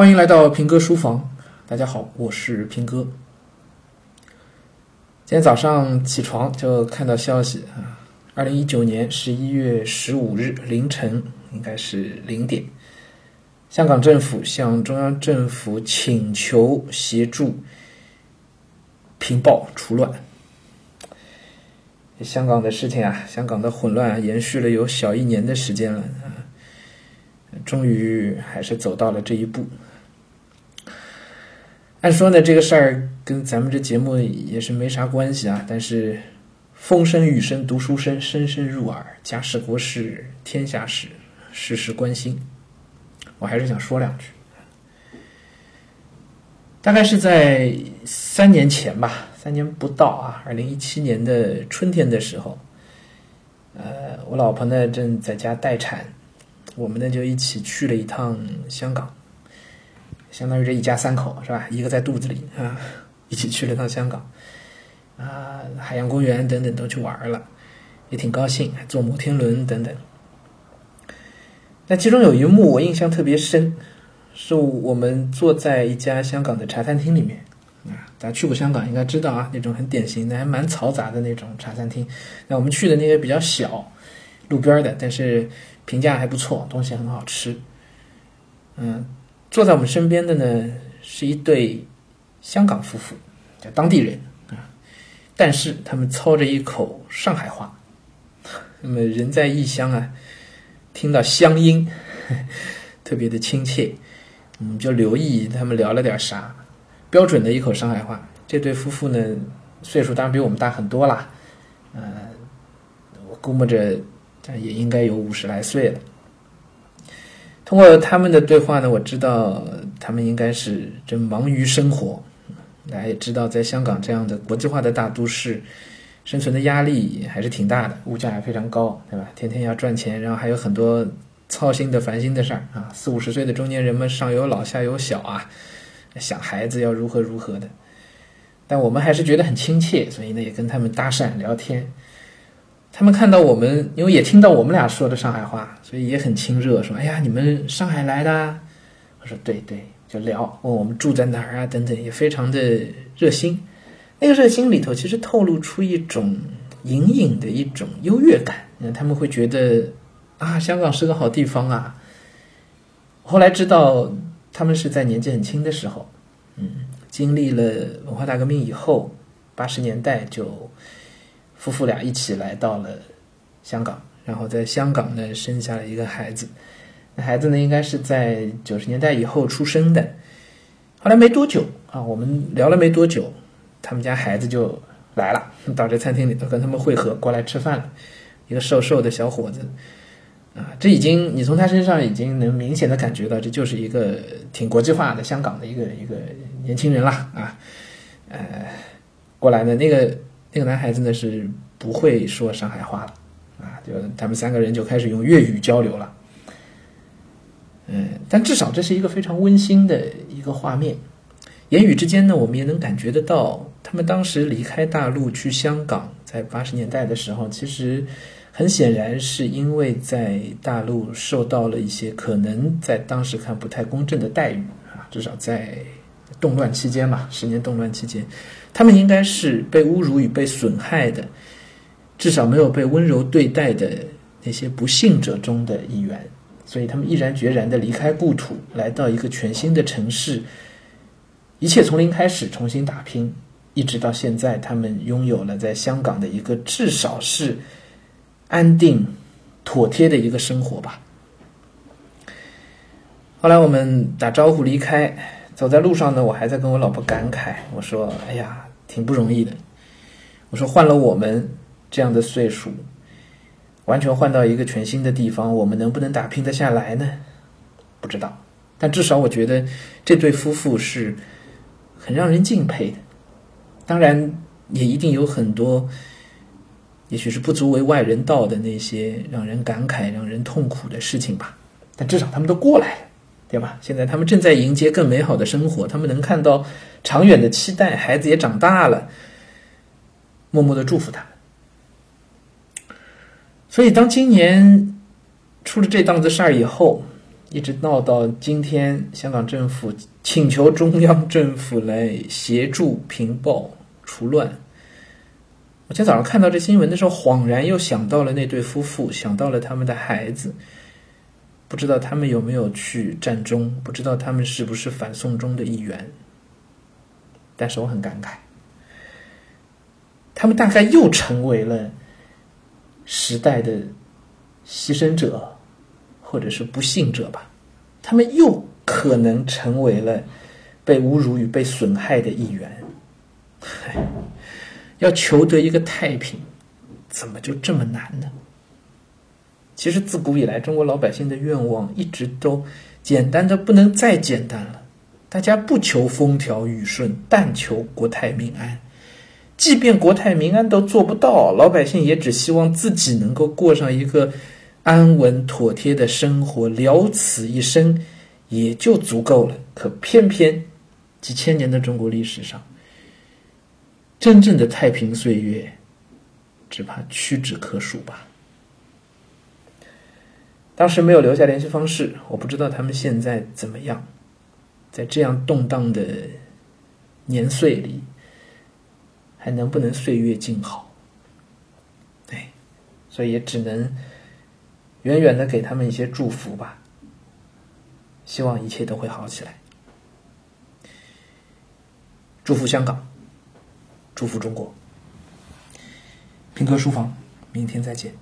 欢迎来到平哥书房，大家好，我是平哥。今天早上起床就看到消息啊，二零一九年十一月十五日凌晨，应该是零点，香港政府向中央政府请求协助平暴除乱。香港的事情啊，香港的混乱延续了有小一年的时间了啊。终于还是走到了这一步。按说呢，这个事儿跟咱们这节目也是没啥关系啊。但是风声雨声读书声，声声入耳，家事国事天下事，事事关心。我还是想说两句。大概是在三年前吧，三年不到啊，二零一七年的春天的时候，呃，我老婆呢正在家待产。我们呢就一起去了一趟香港，相当于这一家三口是吧？一个在肚子里啊，一起去了趟香港，啊，海洋公园等等都去玩了，也挺高兴，坐摩天轮等等。那其中有一幕我印象特别深，是我们坐在一家香港的茶餐厅里面啊，大家去过香港应该知道啊，那种很典型的、还蛮嘈杂的那种茶餐厅。那我们去的那个比较小，路边的，但是。评价还不错，东西很好吃。嗯，坐在我们身边的呢是一对香港夫妇，叫当地人啊，但是他们操着一口上海话。那么人在异乡啊，听到乡音 特别的亲切，我们，就留意他们聊了点啥。标准的一口上海话。这对夫妇呢，岁数当然比我们大很多啦，嗯，我估摸着。也应该有五十来岁了。通过他们的对话呢，我知道他们应该是正忙于生活。大家也知道，在香港这样的国际化的大都市，生存的压力还是挺大的，物价也非常高，对吧？天天要赚钱，然后还有很多操心的、烦心的事儿啊。四五十岁的中年人们，上有老下有小啊，想孩子要如何如何的。但我们还是觉得很亲切，所以呢，也跟他们搭讪聊天。他们看到我们，因为也听到我们俩说的上海话，所以也很亲热，说：“哎呀，你们上海来的？”我说：“对对。”就聊，问我们住在哪儿啊，等等，也非常的热心。那个热心里头，其实透露出一种隐隐的一种优越感。他们会觉得啊，香港是个好地方啊。后来知道，他们是在年纪很轻的时候，嗯，经历了文化大革命以后，八十年代就。夫妇俩一起来到了香港，然后在香港呢生下了一个孩子。那孩子呢应该是在九十年代以后出生的。后来没多久啊，我们聊了没多久，他们家孩子就来了，到这餐厅里头跟他们会合，过来吃饭了。一个瘦瘦的小伙子，啊，这已经你从他身上已经能明显的感觉到，这就是一个挺国际化的香港的一个一个年轻人了啊，呃，过来的那个。那个男孩子呢是不会说上海话了，啊，就他们三个人就开始用粤语交流了，嗯，但至少这是一个非常温馨的一个画面。言语之间呢，我们也能感觉得到，他们当时离开大陆去香港，在八十年代的时候，其实很显然是因为在大陆受到了一些可能在当时看不太公正的待遇啊，至少在动乱期间嘛，十年动乱期间。他们应该是被侮辱与被损害的，至少没有被温柔对待的那些不幸者中的一员，所以他们毅然决然地离开故土，来到一个全新的城市，一切从零开始，重新打拼，一直到现在，他们拥有了在香港的一个至少是安定、妥帖的一个生活吧。后来我们打招呼离开。走在路上呢，我还在跟我老婆感慨，我说：“哎呀，挺不容易的。”我说：“换了我们这样的岁数，完全换到一个全新的地方，我们能不能打拼得下来呢？不知道。但至少我觉得这对夫妇是很让人敬佩的。当然，也一定有很多，也许是不足为外人道的那些让人感慨、让人痛苦的事情吧。但至少他们都过来了。”对吧？现在他们正在迎接更美好的生活，他们能看到长远的期待，孩子也长大了，默默的祝福他。所以，当今年出了这档子事儿以后，一直闹到今天，香港政府请求中央政府来协助平暴除乱。我今天早上看到这新闻的时候，恍然又想到了那对夫妇，想到了他们的孩子。不知道他们有没有去战中，不知道他们是不是反送中的一员。但是我很感慨，他们大概又成为了时代的牺牲者。或者是不幸者吧，他们又可能成为了被侮辱与被损害的一员。要求得一个太平，怎么就这么难呢？其实自古以来，中国老百姓的愿望一直都简单的不能再简单了。大家不求风调雨顺，但求国泰民安。即便国泰民安都做不到，老百姓也只希望自己能够过上一个。安稳妥帖的生活，了此一生也就足够了。可偏偏几千年的中国历史上，真正的太平岁月，只怕屈指可数吧。当时没有留下联系方式，我不知道他们现在怎么样。在这样动荡的年岁里，还能不能岁月静好？哎，所以也只能。远远的给他们一些祝福吧，希望一切都会好起来。祝福香港，祝福中国。平哥书房，明天再见。